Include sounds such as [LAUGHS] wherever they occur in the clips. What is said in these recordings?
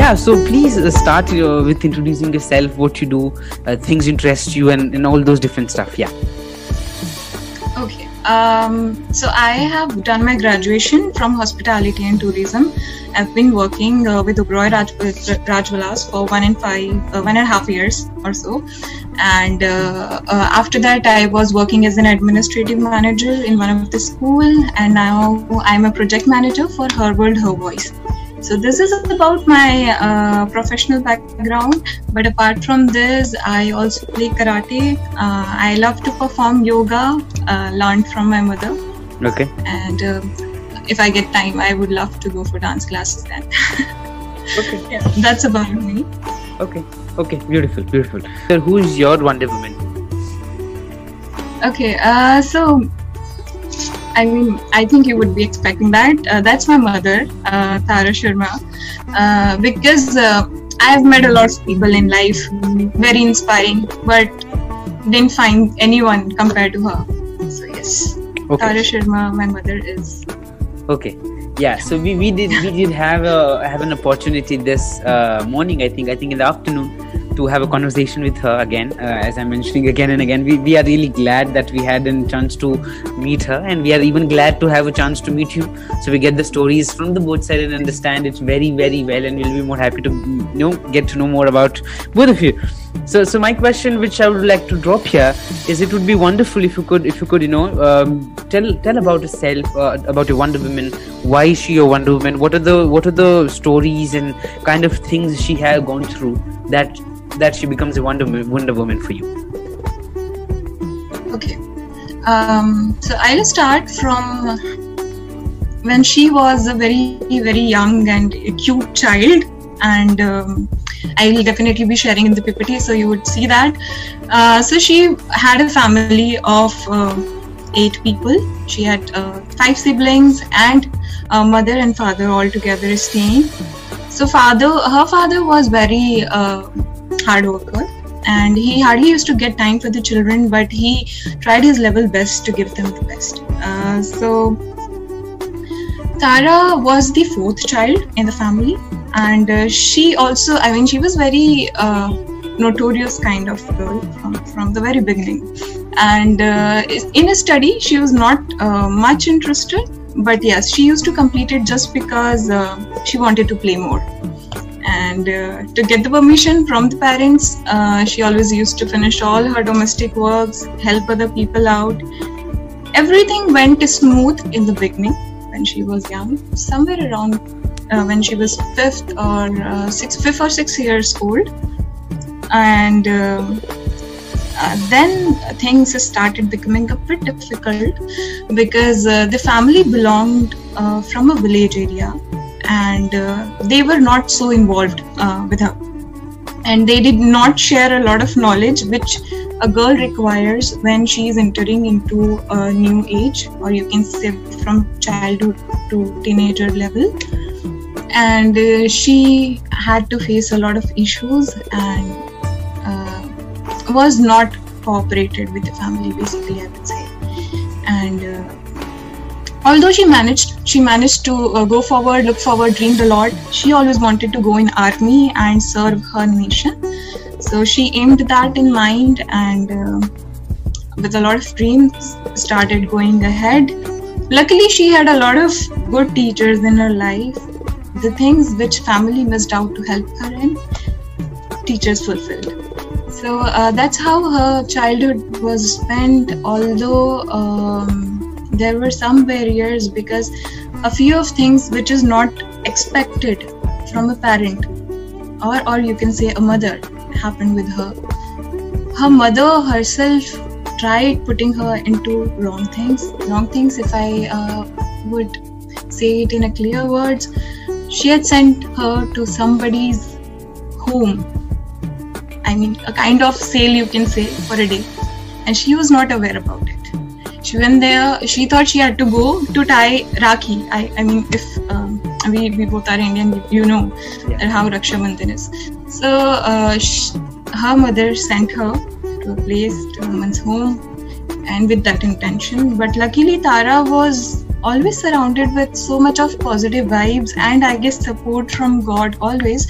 yeah, so please uh, start uh, with introducing yourself, what you do, uh, things interest you, and, and all those different stuff. Yeah. Okay. Um, so I have done my graduation from hospitality and tourism. I've been working uh, with Oberoi Raj- Rajvilas for one and five, uh, one and a half years or so. And uh, uh, after that, I was working as an administrative manager in one of the school, and now I'm a project manager for Her World, Her Voice. So this is about my uh, professional background. But apart from this, I also play karate. Uh, I love to perform yoga, uh, learned from my mother. Okay. And um, if I get time, I would love to go for dance classes then. [LAUGHS] Okay. yeah, that's about me. Okay. Okay. Beautiful. Beautiful. So who is your Wonder Woman? Okay. Uh, so I mean, I think you would be expecting that. Uh, that's my mother, uh, Tara Sharma, uh, because uh, I've met a lot of people in life, very inspiring, but didn't find anyone compared to her. So yes, Okay. Tara Sharma, my mother is. Okay. Yeah. So we, we did we did have a have an opportunity this uh, morning. I think I think in the afternoon to have a conversation with her again. Uh, as I'm mentioning again and again, we, we are really glad that we had a chance to meet her, and we are even glad to have a chance to meet you. So we get the stories from the both side and understand it very very well, and we'll be more happy to you know get to know more about both of you. So so my question, which I would like to drop here, is it would be wonderful if you could if you could you know um, tell tell about yourself uh, about your Wonder Woman. Why is she your Wonder Woman? What are the what are the stories and kind of things she has gone through that that she becomes a Wonder Wonder Woman for you? Okay. Um, so I'll start from when she was a very, very young and cute child, and um, I will definitely be sharing in the PPT, so you would see that. Uh, so she had a family of uh, eight people. She had uh, five siblings and mother and father all together staying. So father, her father was very uh, hard worker and he hardly used to get time for the children but he tried his level best to give them the best. Uh, so tara was the fourth child in the family. And uh, she also i mean she was very uh, notorious kind of girl from, from the very beginning. And uh, in a study she was not uh, much interested but yes she used to complete it just because uh, she wanted to play more and uh, to get the permission from the parents uh, she always used to finish all her domestic works help other people out. Everything went smooth in the beginning when she was young. Somewhere around uh, when she was fifth or uh, or six years old and um, uh, then things started becoming a bit difficult because uh, the family belonged uh, from a village area and uh, they were not so involved uh, with her. And they did not share a lot of knowledge which a girl requires when she is entering into a new age or you can say from childhood to teenager level. And uh, she had to face a lot of issues and uh, was not cooperated with the family basically i would say. And uh, although she managed she managed to uh, go forward look forward dreamed a lot she always wanted to go in army and serve her nation. So she aimed that in mind and uh, with a lot of dreams started going ahead. Luckily she had a lot of good teachers in her life. The things which family missed out to help her in teachers fulfilled. So uh, that's how her childhood was spent although um, there were some barriers because a few of things which is not expected from a parent or or you can say a mother happened with her. Her mother herself tried putting her into wrong things wrong things if i uh, would say it in a clear words. She had sent her to somebody's home. I mean a kind of sale you can say for a day. And she was not aware about it she went there she thought she had to go to tie rakhi i, I mean if um, we, we both are indian you, know Yeah. how raksha bandhan is so uh, sh- her mother sent her to a place to a woman's home and with that intention but luckily tara was always surrounded with so much of positive vibes and I guess support from God always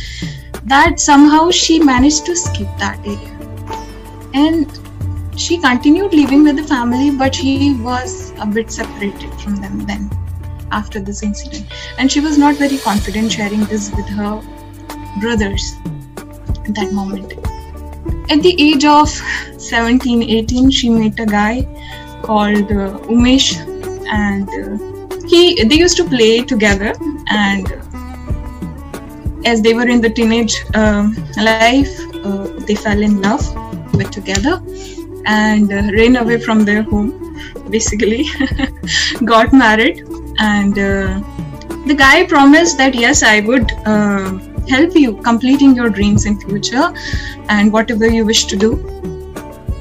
that somehow she managed to skip that area. And she continued living with the family, but she was a bit separated from them then after this incident. And she was not very confident sharing this with her brothers at that moment. At the age of 17 18, she met a guy called uh, Umesh, and uh, he they used to play together. And as they were in the teenage um, life, uh, they fell in love with together and uh, ran away from their home. Basically, [LAUGHS] got married, and uh, the guy promised that yes, I would uh, help you completing your dreams in future and whatever you wish to do.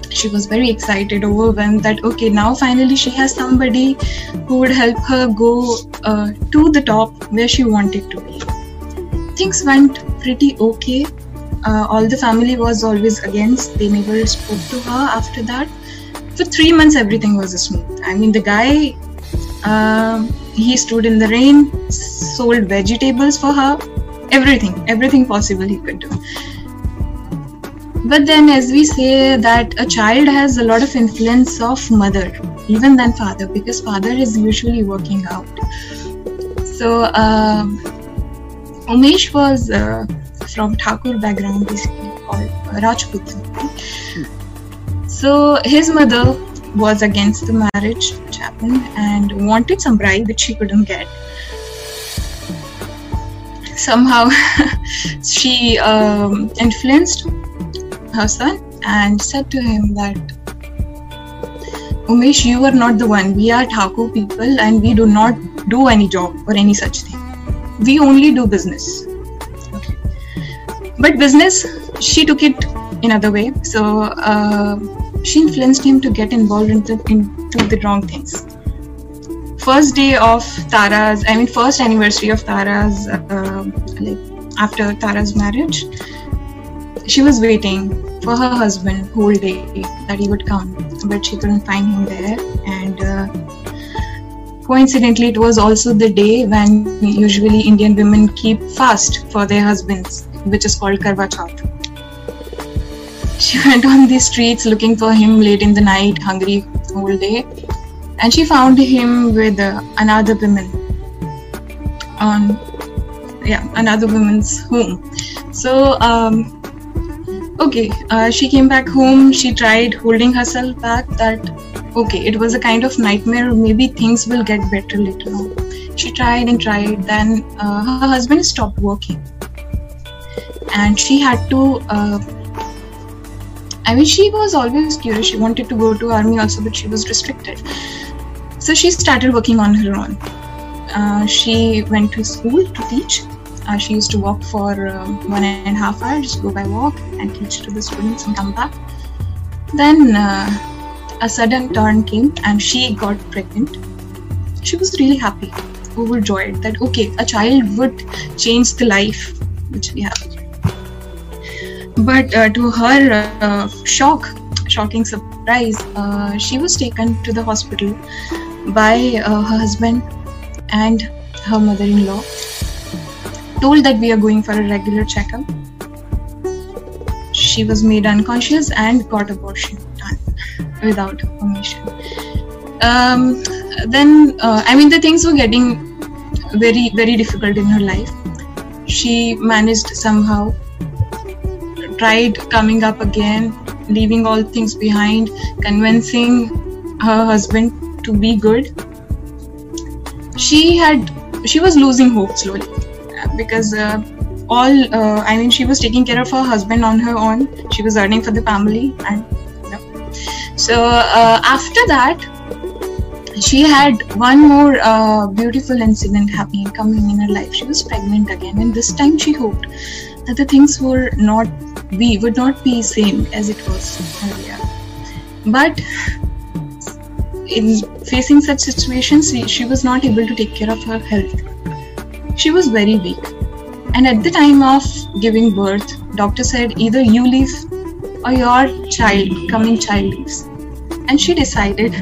She was very excited overwhelmed that okay now finally she has somebody who would help her go uh, to the top where she wanted to be. Things went pretty okay uh, all the family was always against. They never spoke to her after that. For three months everything was smooth. I mean the guy uh, he stood in the rain sold vegetables for her. Everything everything possible he could do. But then as we say that a child has a lot of influence of mother even than father because father is usually working out. So uh, umesh was uh, from thakur background basically called rajput so his mother was against the marriage which happened and wanted some bride which she couldn't get somehow [LAUGHS] she um, influenced her son and said to him that Umesh, you are not the one. We are Thakur people and we do not do any job or any such thing. We only do business. But business, she took it in other way. So uh, she influenced him to get involved into, into the wrong things first day of Tara's, I mean, first anniversary of Tara's, uh, like after Tara's marriage, she was waiting for her husband whole day that he would come, but she couldn't find him there. And uh, coincidentally, it was also the day when usually Indian women keep fast for their husbands, which is called Karwa Chauth. She went on the streets looking for him late in the night, hungry whole day and she found him with uh, another woman on yeah another woman's home. So um, okay uh, she came back home. She tried holding herself back that okay it was a kind of nightmare. Maybe things will get better later on. She tried and tried. Then uh, her husband stopped working and she had to uh, I mean, she was always curious. She wanted to go to army also, but she was restricted. So she started working on her own. Uh, she went to school to teach. Uh, she used to walk for uh, one and a half hours, go by walk and teach to the students and come back. Then uh, a sudden turn came and she got pregnant. She was really happy, overjoyed that okay, a child would change the life which we have. But uh, to her uh, shock, shocking surprise, she was taken to the hospital by uh, her husband and her mother-in-law told that we are going for a regular checkup. She was made unconscious and got abortion done without permission. Um, then uh, i mean the things were getting very very difficult in her life. She managed somehow tried coming up again leaving all things behind convincing her husband to be good. She had she was losing hope slowly because uh, all uh, i mean she was taking care of her husband on her own. She was earning for the family and you know. so uh, after that she had one more uh, beautiful incident happening coming in her life. She was pregnant again and this time she hoped that the things were not be would not be same as it was earlier but in facing such situations, she was not able to take care of her health. She was very weak. And at the time of giving birth, doctor said either you leave or your child, coming child leaves. And she decided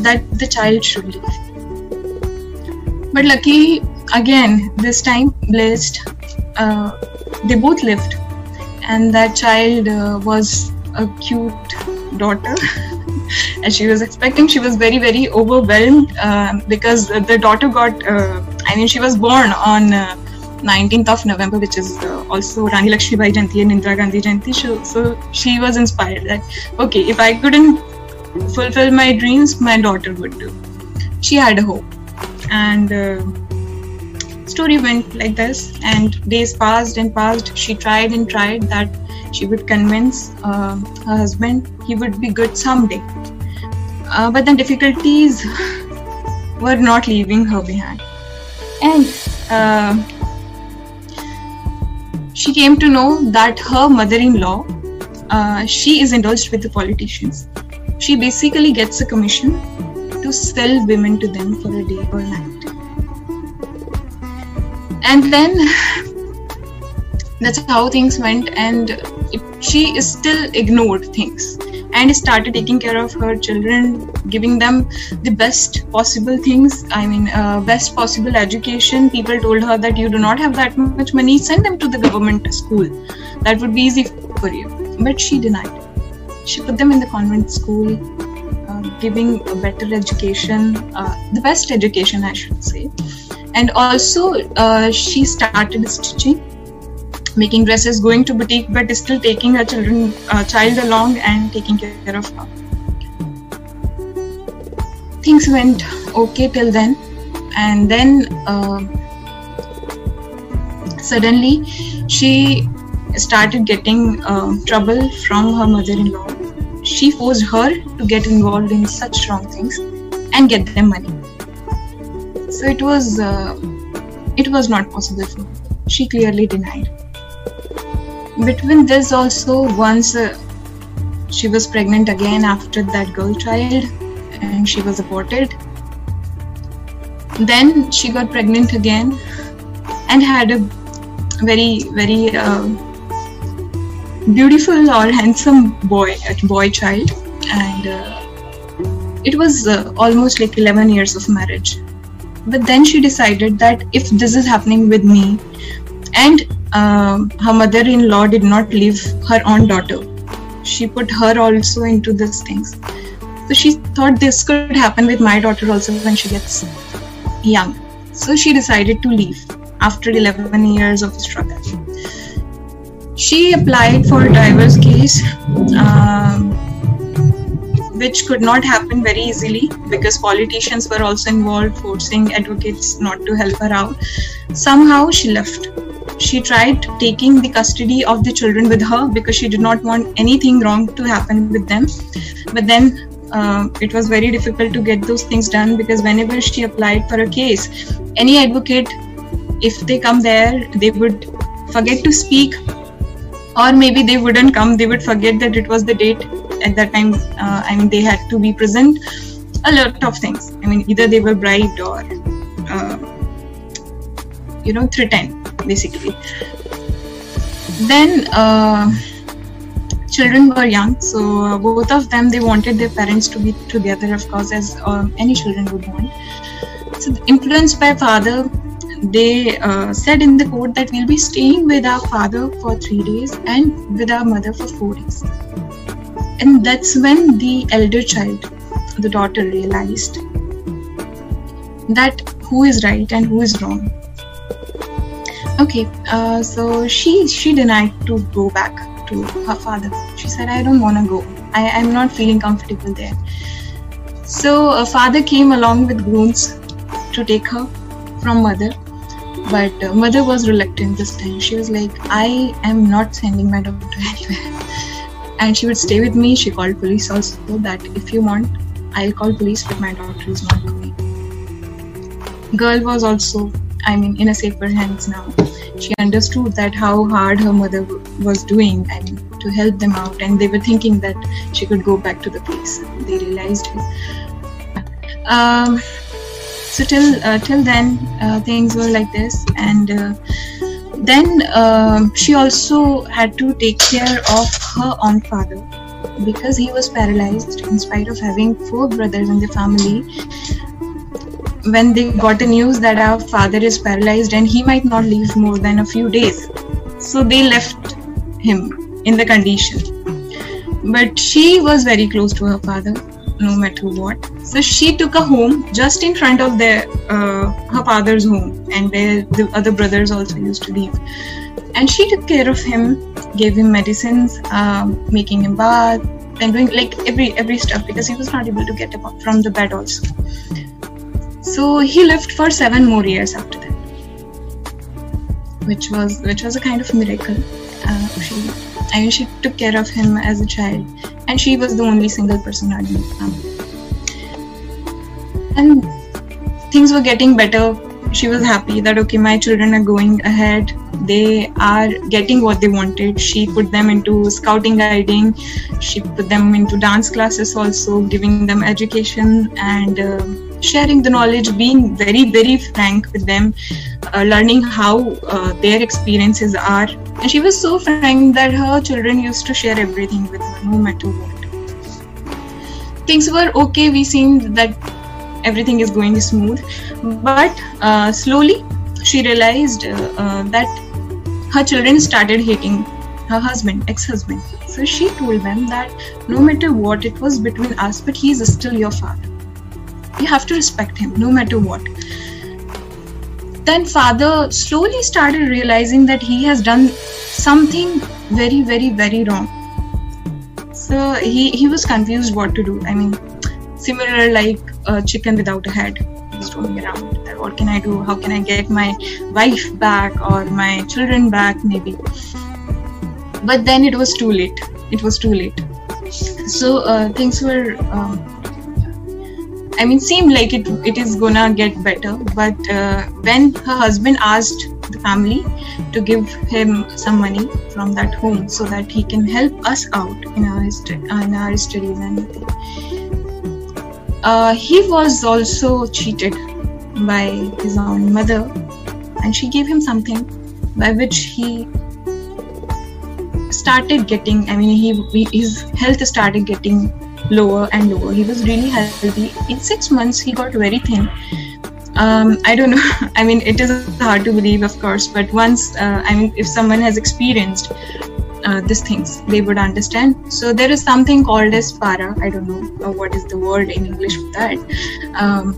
that the child should leave. But lucky again, this time blessed, uh, they both lived, and that child uh, was a cute daughter. [LAUGHS] As she was expecting, she was very, very overwhelmed uh, because the daughter got, uh, I mean, she was born on 19th uh, of November, which is uh, also Rani Lakshmi Bai Jayanti and Indira Gandhi Jayanti. So, so she was inspired that, okay, if I couldn't fulfill my dreams, my daughter would do. She had a hope. And story went like this and days passed and passed she tried and tried that she would convince uh, her husband he would be good someday. Uh, but the difficulties [LAUGHS] were not leaving her behind. And uh, she came to know that her mother-in-law, uh, she is indulged with the politicians. She basically gets a commission to sell women to them for a day or night. And then that's how things went and it, she still ignored things and started taking care of her children giving them the best possible things. I mean uh, best possible education. People told her that you do not have that much money send them to the government school. That would be easy for you. But she denied. She put them in the convent school uh, giving a better education uh, the best education i should say and also uh, she started stitching making dresses, going to boutique, but still taking her children, uh, child along and taking care of her. Things went okay till then, and then uh, suddenly she started getting uh, trouble from her mother-in-law. She forced her to get involved in such wrong things and get them money. So it was uh, it was not possible for her. She clearly denied. Between this also once uh, she was pregnant again after that girl child and she was aborted. Then she got pregnant again and had a very very uh, beautiful or handsome boy boy child. And uh, it was uh, almost like 11 years of marriage but then she decided that if this is happening with me and um, her mother-in-law did not leave her own daughter. She put her also into these things. So she thought this could happen with my daughter also when she gets young. So she decided to leave after 11 years of struggle. She applied for a divorce case, um, which could not happen very easily because politicians were also involved, forcing advocates not to help her out. Somehow she left she tried taking the custody of the children with her because she did not want anything wrong to happen with them. But then uh, it was very difficult to get those things done because whenever she applied for a case, any advocate, if they come there, they would forget to speak, or maybe they wouldn't come, they would forget that it was the date at that time. Uh, I mean, they had to be present. A lot of things. I mean, either they were bribed or, uh, you know, threatened basically. Then uh, children were young, so both of them they wanted their parents to be together, of course, as uh, any children would want. So influenced by father, they uh, said in the court that we'll be staying with our father for three days and with our mother for four days. And that's when the elder child, the daughter, realized that who is right and who is wrong. Okay uh, so she she denied to go back to her father. She said i don't want to go. I, i'm not feeling comfortable there. So a father came along with grooms to take her from mother but uh, mother was reluctant this time. She was like i am not sending my daughter [LAUGHS] anywhere and she would stay with me she called police also that if you want i'll call police but my daughter is not coming girl was also I mean, in a safer hands now. She understood that how hard her mother was doing and to help them out, and they were thinking that she could go back to the place. They realized it. Um, so till uh, till then, uh, things were like this, and uh, then uh, she also had to take care of her own father because he was paralyzed in spite of having four brothers in the family. When they got the news that our father is paralyzed and he might not live more than a few days. So they left him in the condition. But she was very close to her father no matter what. So she took a home just in front of their uh, her father's home and there the other brothers also used to live. And she took care of him gave him medicines um, making him bath and doing like every every stuff because he was not able to get up from the bed also. So he lived for seven more years after that which was which was a kind of miracle uh, I mean she took care of him as a child. And she was the only single person in the family and things were getting better. She was happy that okay my children are going ahead. They are getting what they wanted. She put them into scouting guiding. She put them into dance classes also giving them education and uh, sharing the knowledge being very very frank with them uh, learning how uh, their experiences are and she was so frank that her children used to share everything with her no matter what. Things were okay. We seemed that everything is going smooth. But uh, slowly she realized uh, uh, that her children started hating her husband ex-husband. So she told them that no matter what it was between us but he is still your father. You have to respect him no matter what then father slowly started realizing that he has done something very very very wrong. So he he was confused what to do. I mean similar like a chicken without a head. He's roaming around. What can i do? How can i get my wife back or my children back maybe? But then it was too late. It was too late. So uh, things were um, i mean seemed like it it is gonna get better but uh, when her husband asked the family to give him some money from that home so that he can help us out in our, in our studies and uh, he was also cheated by his own mother and she gave him something by which he started getting i mean he his health started getting lower and lower. He was really healthy. In 6 months he got very thin. Um, i don't know. [LAUGHS] I mean it is hard to believe of course but once uh, i mean if someone has experienced uh, these things they would understand. So there is something called as para. I don't know uh, what is the word in english for that. Um,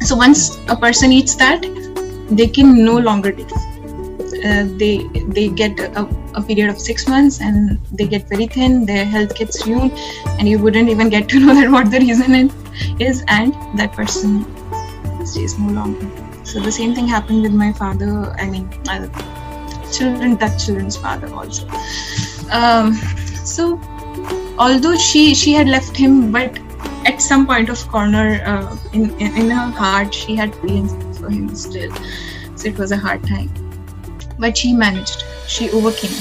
so once a person eats that they can no longer live uh, they they get a, a, period of six months and they get very thin their health gets ruined and you wouldn't even get to [LAUGHS] know that what the reason is and that person stays no longer. So the same thing happened with my father i mean uh, children that children's father also. Um, so although she she had left him but at some point of corner uh, in, in, in her heart she had feelings for him still. So it was a hard time but she managed she overcame.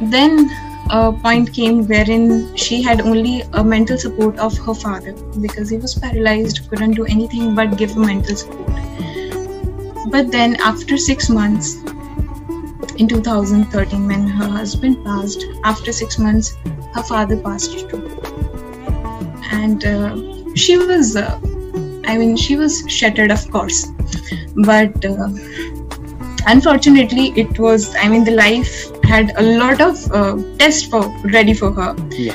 Then a point came wherein she had only a mental support of her father because he was paralyzed couldn't do anything but give her mental support. But then after six months in 2013 when her husband passed after six months her father passed too. And uh, she was uh, i mean she was shattered of course. But uh, unfortunately it was i mean the life had a lot of uh, tests for ready for her. Yeah.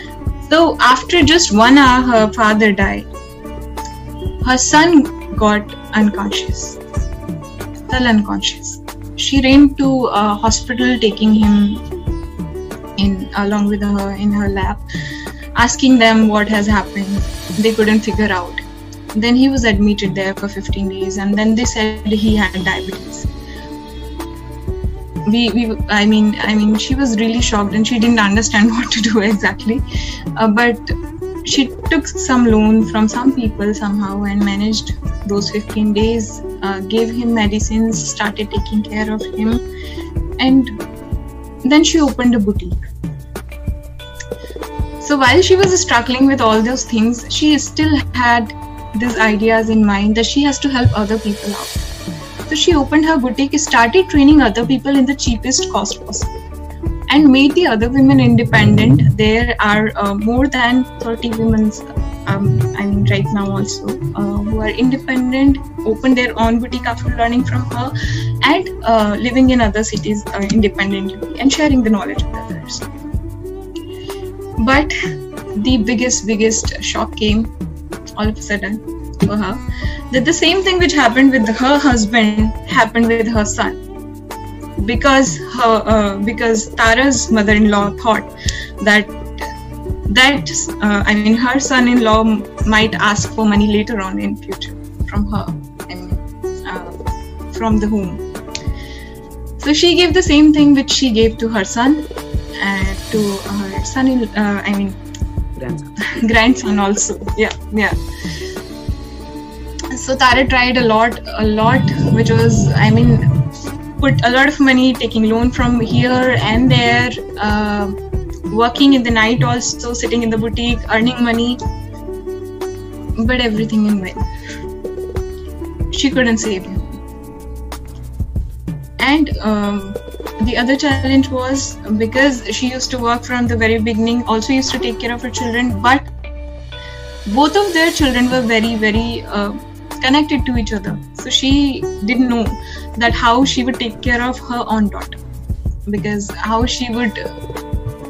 so after just one hour her father died. Her son got unconscious. Still unconscious. She ran to a hospital taking him in along with her in her lap asking them what has happened. They couldn't figure out. Then he was admitted there for 15 days and then they said he had diabetes we, we i mean i mean she was really shocked and she didn't understand [LAUGHS] what to do exactly. Uh, but she took some loan from some people somehow and managed those 15 days uh, gave him medicines started taking care of him. And then she opened a boutique. So while she was struggling with all those things she still had these ideas in mind that she has to help other people out so she opened her boutique started training other people in the cheapest cost possible and made the other women independent. There are uh, more than 30 women, um, I mean, right now also, uh, who are independent, open their own boutique after learning from her, and uh, living in other cities uh, independently and sharing the knowledge with others. But the biggest, biggest shock came all of a sudden for her that the same thing which happened with her husband happened with her son because her uh, because Tara's mother-in-law thought that that uh, I mean her son-in-law might ask for money later on in future from her mean, uh, from the home. So she gave the same thing which she gave to her son and to her son in uh, I mean grandson. [LAUGHS] grandson also. Yeah, yeah. So Tara tried a lot, a lot, which was I mean put a lot of money taking loan from here and there uh, working in the night also sitting in the boutique earning money. But everything in vain she couldn't save him. And um, the other challenge was because she used to work from the very beginning also used to take care of her children but both of their children were very very uh, connected to each other so she didn't know that how she would take care of her own daughter because how she would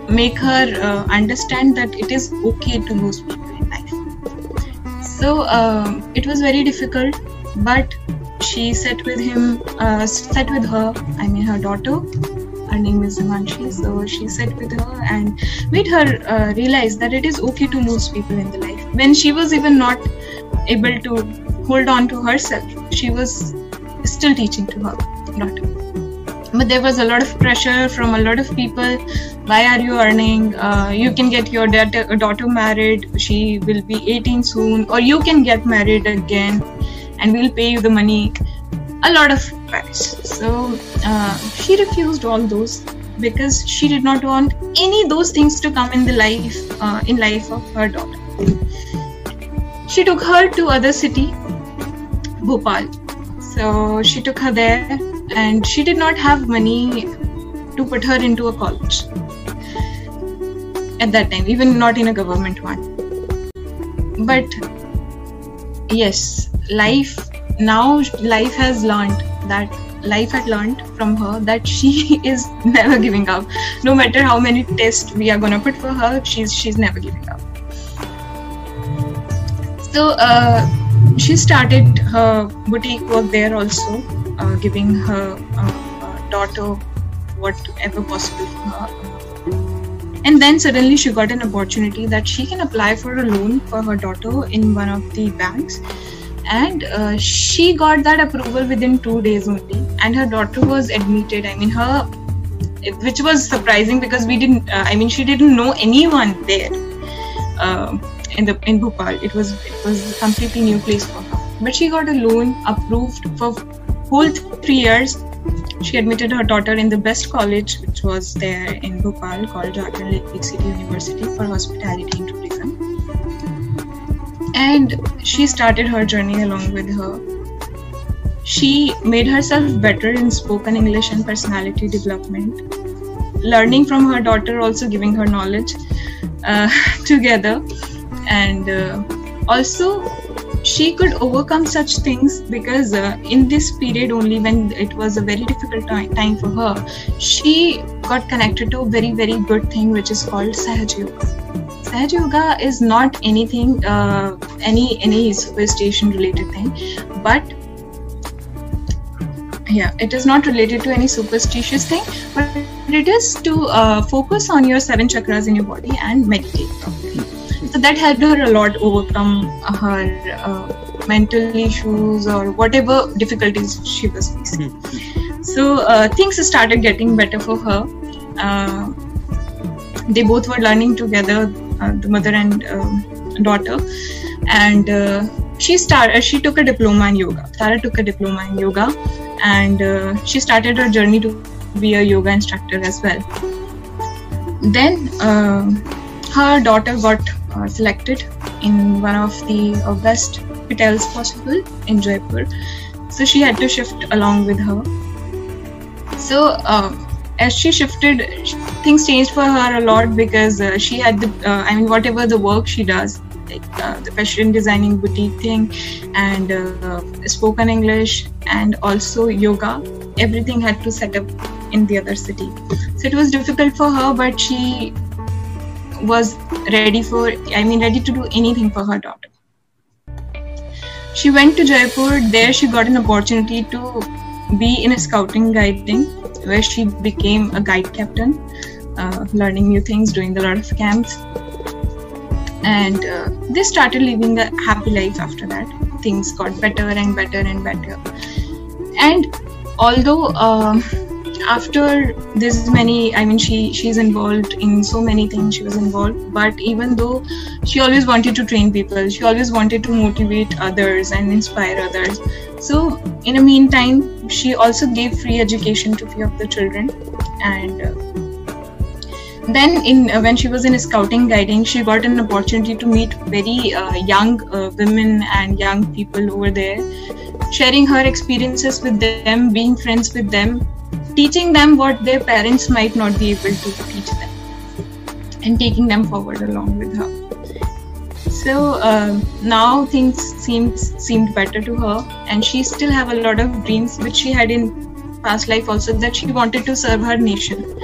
make her uh, understand that it is okay to lose people in life so um, it was very difficult but she sat with him uh, sat with her i mean her daughter her name is Himanshi. So she sat with her and made her uh, realize that it is okay to lose people in the life. When she was even not able to hold on to herself, she was still teaching to her daughter but there was a lot of pressure from a lot of people. Why are you earning? Uh, you can get your daughter, daughter married. She will be 18 soon. Or you can get married again and we'll pay you the money. A lot of price so uh, she refused all those because she did not want any those things to come in the life uh, in life of her daughter. She took her to other city bhopal. So she took her there, and she did not have money to put her into a college at that time, even not in a government one. But yes, life now, life has learned that life had learned from her that she [LAUGHS] is never giving up. No matter how many tests we are gonna put for her she's she's never giving up. So uh, she started her boutique work there also, uh, giving her uh, daughter whatever possible for her. And then suddenly she got an opportunity that she can apply for a loan for her daughter in one of the banks. And uh, she got that approval within two days only. And her daughter was admitted. I mean, her, which was surprising because we didn't, uh, I mean, she didn't know anyone there. In the in Bhopal. It was it was a completely new place for her. But she got a loan approved for whole three years. She admitted her daughter in the best college, which was there in Bhopal, called Jagran Lake City University for hospitality and tourism. And she started her journey along with her. She made herself better in spoken English and personality development. Learning from her daughter, also giving her knowledge uh, [LAUGHS] together and uh, also she could overcome such things because uh, in this period only when it was a very difficult time for her she got connected to a very very good thing which is called sahaj yoga. Sahaj yoga is not anything uh, any any superstition related thing but yeah it is not related to any superstitious thing but it is to uh, focus on your seven chakras in your body and meditate properly so that helped her a lot overcome her uh, mental issues or whatever difficulties she was facing. Hmm. so uh, things started getting better for her. Uh, they both were learning together uh, the mother and um, daughter. And uh, she started she took a diploma in yoga. Tara took a diploma in yoga. And uh, she started her journey to be a yoga instructor as well. Then her daughter got uh, selected in one of the uh, best hotels possible in Jaipur. So she had to shift along with her. So uh, as she shifted, things changed for her a lot because uh, she had the uh, i mean whatever the work she does like uh, the fashion designing boutique thing and uh, spoken english and also yoga everything had to set up in the other city so it was difficult for her but she was ready for i mean ready to do anything for her daughter. She went to jaipur. There she got an opportunity to be in a scouting guide guiding where she became a guide captain uh, learning new things doing a lot of camps. And uh, they started living a happy life after that. Things got better and better and better. And although um, after this many i mean she she's involved in so many things she was involved. But even though she always wanted to train people she always wanted to motivate others and inspire others. So in the meantime she also gave free education to few of the children. And uh, then in uh, when she was in scouting guiding she got an opportunity to meet very uh, young uh, women and young people over there sharing her experiences with them being friends with them teaching them what their parents might not be able to teach them and taking them forward along with her. So uh, now things seemed seemed better to her and she still have a lot of dreams which she had in past life also that she wanted to serve her nation.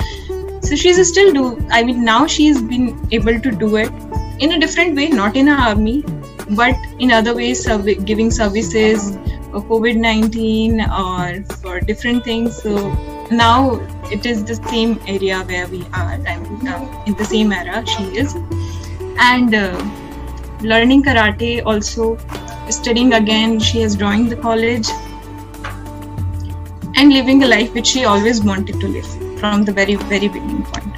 So she's still do i mean now she's been able to do it in a different way not in an army but in other ways serv- giving services for covid-19 or for different things. So now it is the same area where we are i mean uh, in the same era she is. And uh, learning karate also studying again she has joined the college and living a life which she always wanted to live from the very very beginning point.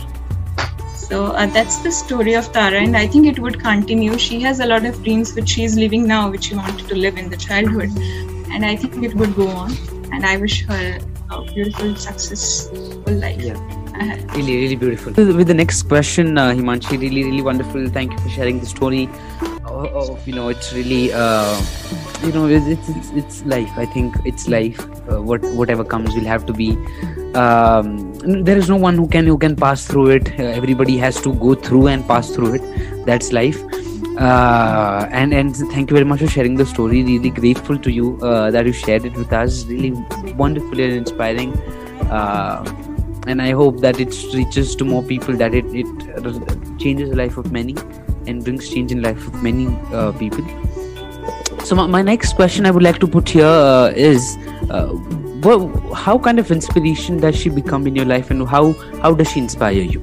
So uh, that's the story of tara and i think it would continue. She has a lot of dreams which she is living now which she wanted to live in the childhood. And i think it would go on and i wish her a beautiful, successful life. Yeah. Really, really beautiful. With the next question, uh, Himanshi, really, really wonderful. Thank you for sharing the story. Oh, you know, it's really, uh, you know, it's, it's, it's life. I think it's life. Uh, what whatever comes will have to be. Um, there is no one who can who can pass through it. Uh, everybody has to go through and pass through it. That's life uh, and and thank you very much for sharing the story. Really grateful to you uh, that you shared it with us. Really wonderful and inspiring. Uh, and i hope that it reaches to more people that it, it changes the life of many and brings change in life of many uh, people. So my, my, next question i would like to put here uh, is uh, what, how kind of inspiration does she become in your life and how how does she inspire you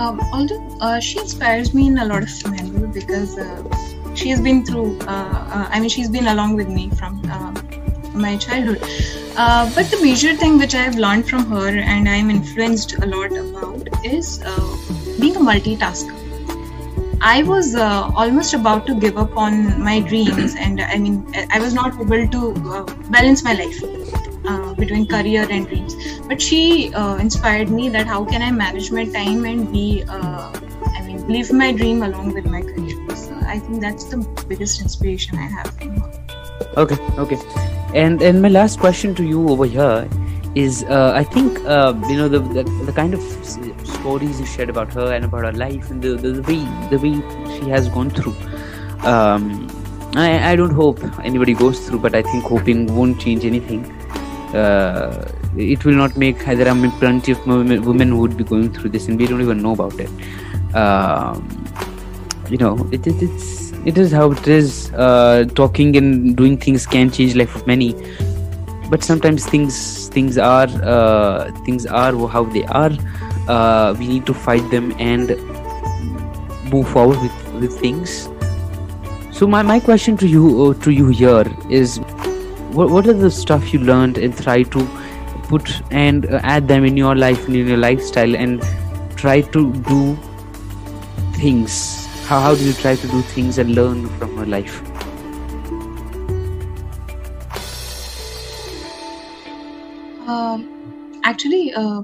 um, although uh, she inspires me in a lot of manner because uh, she has been through. Uh, I mean, she's been along with me from my childhood. Uh, but the major thing which I have learned from her and I'm influenced a lot about is uh, being a multitasker. I was uh, almost about to give up on my dreams, and I mean, I was not able to uh, balance my life uh, between career and dreams. But she uh, inspired me that how can I manage my time and be I mean, live my dream along with my career. So I think that's the biggest inspiration I have from her. Okay, okay. And and my last question to you over here is uh, I think uh, you know the, the, the kind of stories you shared about her and about her life and the, the, the way the way she has gone through. Um, I, I don't hope anybody goes through, but I think hoping won't change anything. Uh, it will not make there are plenty of women would be going through this and we don't even know about it um, you know it, it, it's it is how it is uh, talking and doing things can change life of many but sometimes things things are uh, things are how they are uh, we need to fight them and move forward with, with things. So my, my question to you uh, to you here is what, what are the stuff you learned and try to put and uh, add them in your life and in your lifestyle and try to do things? How, how do you try to do things and learn from her life actually, uh,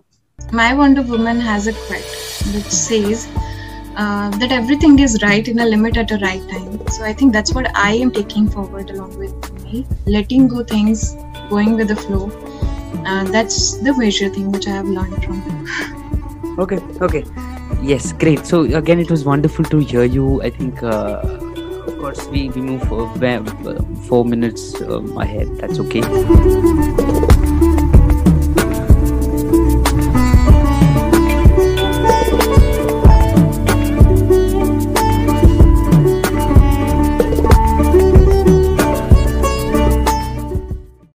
My Wonder Woman has a quote which says uh, that everything is right in a limit at a right time. So I think that's what I am taking forward along with me, letting go things, going with the flow. Uh, that's the major thing which I have learned from. Okay, okay, yes, great. So again, it was wonderful to hear you. I think. Uh, of course, we, we move four, uh, four minutes um, ahead. That's okay.